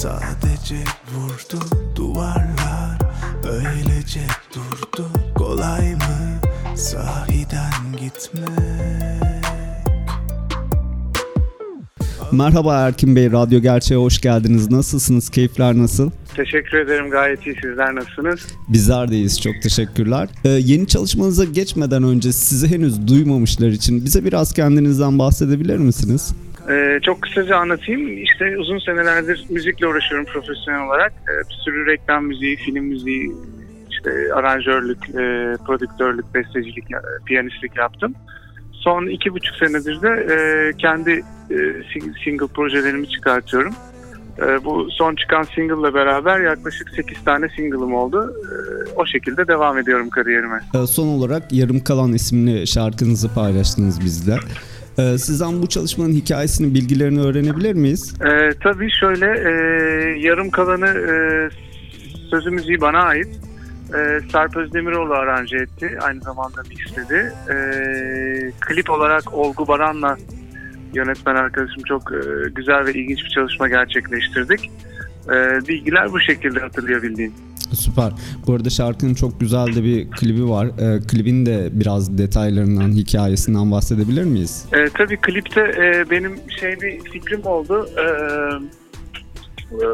Sadece vurdu duvarlar öylece durdu kolay mı sahiden gitmek Merhaba Erkin Bey, Radyo Gerçeğe hoş geldiniz. Nasılsınız? Keyifler nasıl? Teşekkür ederim gayet iyi sizler nasılsınız? Bizler deyiz, çok teşekkürler. Ee, yeni çalışmanıza geçmeden önce sizi henüz duymamışlar için bize biraz kendinizden bahsedebilir misiniz? Ee, çok kısaca anlatayım. İşte uzun senelerdir müzikle uğraşıyorum profesyonel olarak. Ee, bir sürü reklam müziği, film müziği, işte aranjörlük, e, prodüktörlük, bestecilik, e, piyanistlik yaptım. Son iki buçuk senedir de e, kendi e, sing- single projelerimi çıkartıyorum. E, bu son çıkan single ile beraber yaklaşık 8 tane single'ım oldu. E, o şekilde devam ediyorum kariyerime. Ee, son olarak Yarım Kalan isimli şarkınızı paylaştınız bizle. Ee, sizden bu çalışmanın hikayesini, bilgilerini öğrenebilir miyiz? Ee, tabii şöyle e, yarım kalanı e, sözü müziği bana ait. E, Sarp Özdemiroğlu aranje etti. Aynı zamanda mixledi. E, klip olarak Olgu Baran'la yönetmen arkadaşım çok e, güzel ve ilginç bir çalışma gerçekleştirdik. E, bilgiler bu şekilde hatırlayabildiğim. Süper. Bu arada şarkının çok güzel de bir klibi var. Ee, klibin de biraz detaylarından, hikayesinden bahsedebilir miyiz? E, tabii klipte e, benim şey bir fikrim oldu. E, e,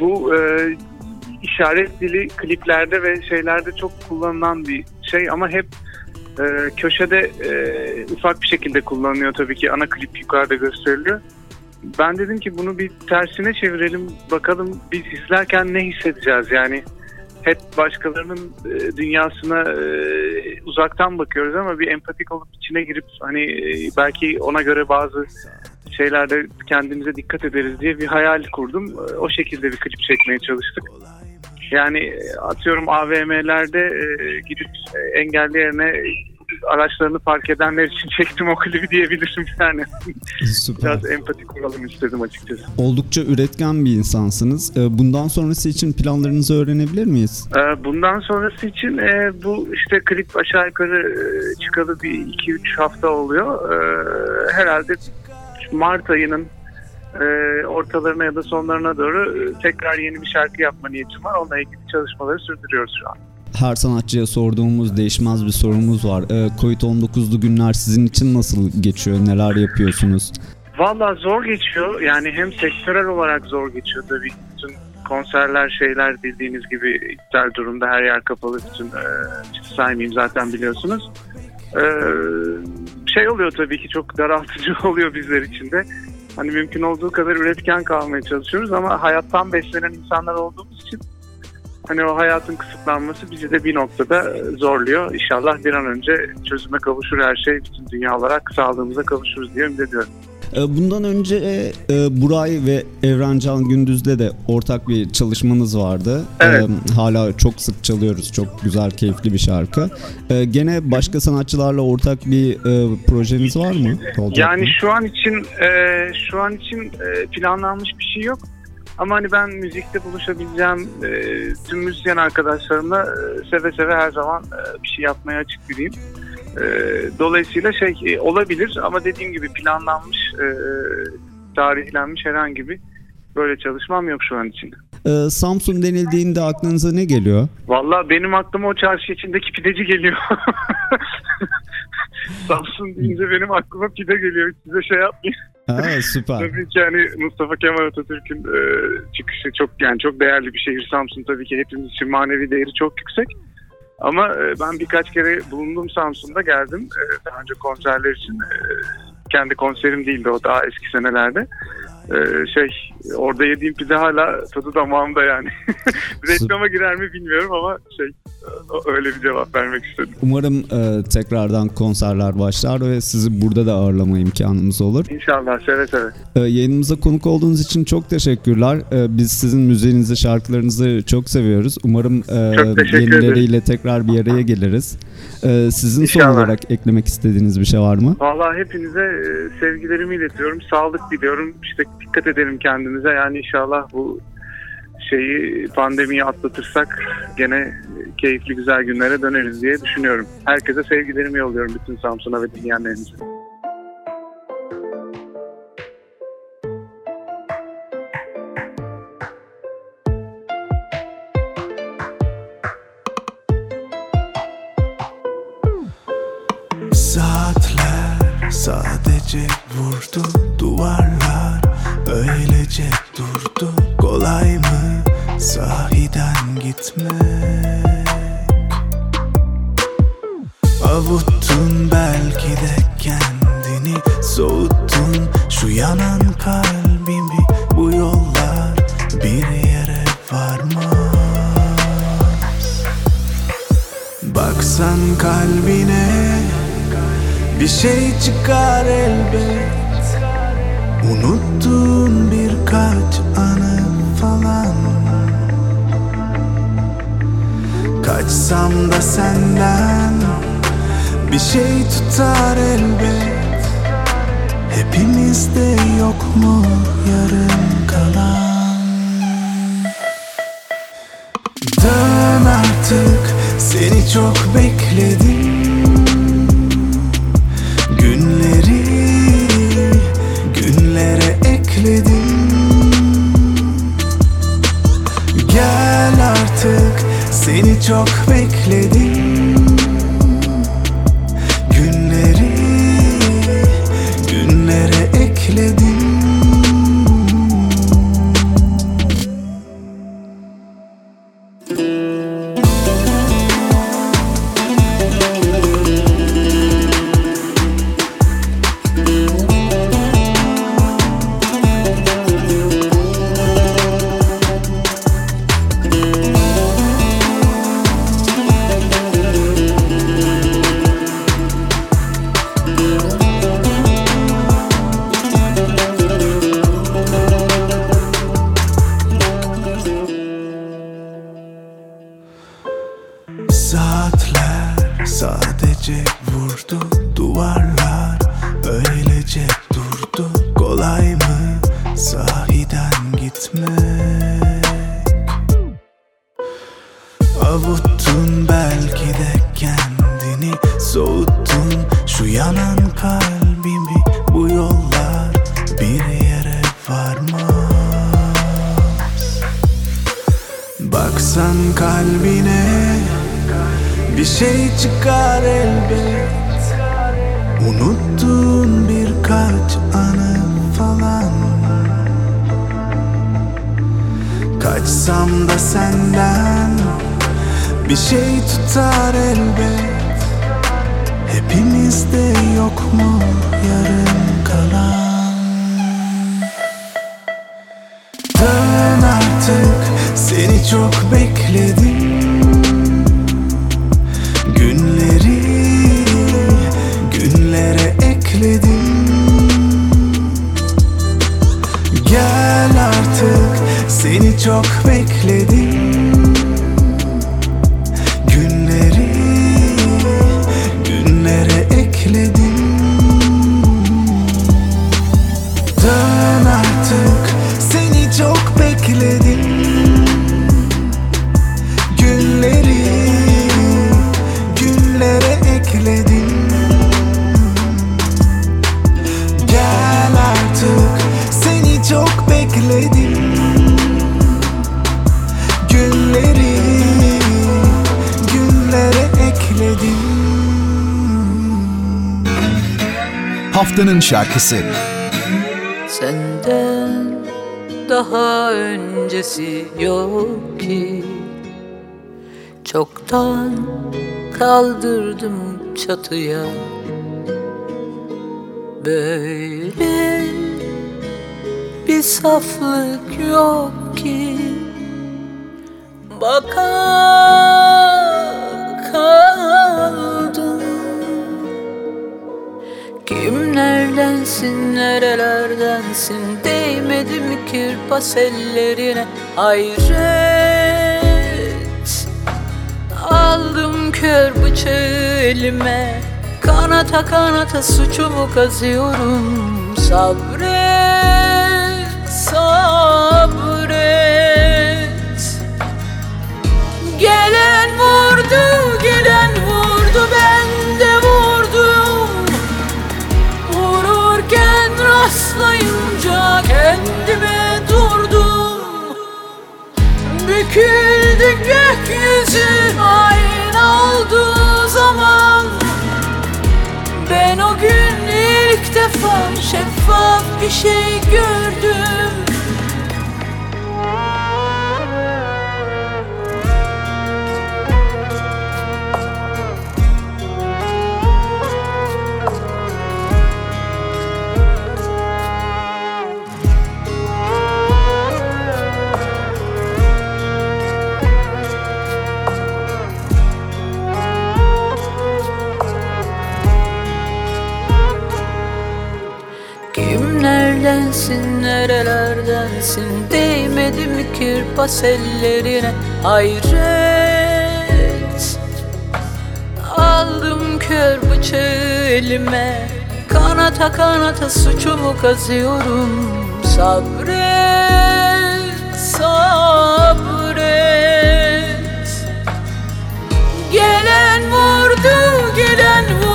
bu e, işaret dili kliplerde ve şeylerde çok kullanılan bir şey ama hep e, köşede e, ufak bir şekilde kullanılıyor tabii ki ana klip yukarıda gösteriliyor. Ben dedim ki bunu bir tersine çevirelim bakalım biz izlerken ne hissedeceğiz yani hep başkalarının e, dünyasına e, uzaktan bakıyoruz ama bir empatik olup içine girip hani e, belki ona göre bazı şeylerde kendimize dikkat ederiz diye bir hayal kurdum. O şekilde bir klip çekmeye çalıştık. Yani atıyorum AVM'lerde gidip engelli yerine araçlarını park edenler için çektim o klibi diyebilirim yani. Süper. Biraz empati kuralım istedim açıkçası. Oldukça üretken bir insansınız. Ee, Bundan sonrası için planlarınızı öğrenebilir miyiz? Ee, Bundan sonrası için e, bu işte klip aşağı yukarı e, çıkalı bir 2-3 hafta oluyor. Ee, Herhalde Mart ayının e, ortalarına ya da sonlarına doğru tekrar yeni bir şarkı yapma niyetim var. Onunla ilgili çalışmaları sürdürüyoruz şu an. Her sanatçıya sorduğumuz değişmez bir sorumuz var. Ee, Covid-19'lu günler sizin için nasıl geçiyor? Neler yapıyorsunuz? Valla zor geçiyor. Yani hem sektörel olarak zor geçiyor tabii. Bütün konserler şeyler bildiğiniz gibi iptal durumda. Her yer kapalı. Bütün e, saymayayım zaten biliyorsunuz. E, şey oluyor tabii ki çok daraltıcı oluyor bizler için de. Hani mümkün olduğu kadar üretken kalmaya çalışıyoruz ama hayattan beslenen insanlar olduğumuz hani o hayatın kısıtlanması bizi de bir noktada zorluyor. İnşallah bir an önce çözüme kavuşur her şey. Bütün dünya olarak sağlığımıza kavuşuruz diye ümit ediyorum. Ee, Bundan önce e, Buray ve Evrencan Gündüz'le de ortak bir çalışmanız vardı. Evet. Hala çok sık çalıyoruz. Çok güzel, keyifli bir şarkı. Gene başka sanatçılarla ortak bir e, projeniz var mı? Olacak Yani mı? şu an için e, şu an için e, planlanmış bir şey yok. Ama hani ben müzikte buluşabileceğim e, tüm müzisyen arkadaşlarımla e, seve seve her zaman e, bir şey yapmaya açık biriyim. E, dolayısıyla şey e, olabilir ama dediğim gibi planlanmış, e, tarihlenmiş herhangi bir böyle çalışmam yok şu an için. Ee, Samsun denildiğinde aklınıza ne geliyor? Vallahi benim aklıma o çarşı içindeki pideci geliyor. Samsun deyince benim aklıma pide geliyor. Size şey yapmayayım. Ha, süper. Tabii ki hani Mustafa Kemal Atatürk'ün e, çıkışı çok yani çok değerli bir şehir Samsun tabii ki hepimiz için manevi değeri çok yüksek. Ama e, ben birkaç kere bulundum Samsun'da geldim. E, daha önce konserler için e, kendi konserim değildi o daha eski senelerde. E, şey orada yediğim pide hala tadı damağımda yani. Reklama girer mi bilmiyorum ama şey öyle bir cevap vermek istedim. Umarım e, tekrardan konserler başlar ve sizi burada da ağırlama imkanımız olur. İnşallah seve seve. E, yayınımıza konuk olduğunuz için çok teşekkürler. E, biz sizin müziğinizi, şarkılarınızı çok seviyoruz. Umarım e, yenileriyle tekrar bir araya geliriz. E, sizin son İnşallah. olarak eklemek istediğiniz bir şey var mı? Vallahi hepinize e, sevgilerimi iletiyorum. Sağlık diliyorum. İşte dikkat edelim kendimize. Yani inşallah bu şeyi pandemiyi atlatırsak gene keyifli güzel günlere döneriz diye düşünüyorum. Herkese sevgilerimi yolluyorum bütün Samsun'a ve dinleyenlerimize. Gitmek. Avuttun belki de kendini Soğuttun şu yanan kalbimi. Bu yollar bir yere varmaz. Baksan kalbine bir şey çıkar elbet. Unuttun Kaçsam da senden bir şey tutar elbet. Hepimizde yok mu yarım kalan? Dön artık seni çok bekledim çok bekledim sahiden gitmek. Avuttun belki de kendini Soğuttun şu yanan kalbimi. Bu yollar bir yere varmaz. Baksan kalbine bir şey çıkar elbet Kaçsam da senden. Bir şey tutar elbet. Hepimizde yok mu yarım kalan? Dön artık. Seni çok bekledim Haftanın şarkısı. Senden daha öncesi yok ki. Çoktan kaldırdım çatıya. Böyle bir saflık yok ki. Bakar Kimlerdensin nerelerdensin? Değmedi mi kirpas ellerine? Hayret! Aldım kör bıçağı elime. Kanata kanata suçumu kazıyorum. Sabret, sabret. Gelen vurdu, gökyüzü ayna olduğu zaman Ben o gün ilk defa şeffaf bir şey gördüm nerelerdensin Değmedi mi kirpas ellerine. Hayret Aldım kör bıçağı elime. Kanata kanata suçumu kazıyorum. Sabret, sabret. Gelen vurdu, gelen vurdu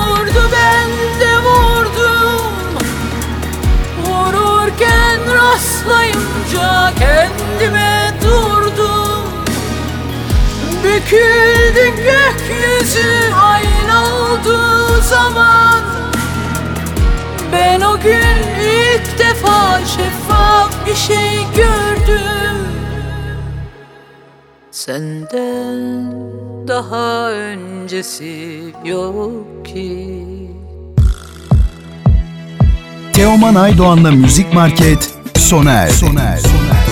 Büküldü gökyüzü ayna olduğu zaman. Ben o gün ilk defa şeffaf bir şey gördüm. Senden daha öncesi yok ki. Teoman Aydoğan'la Müzik Market sona erdi.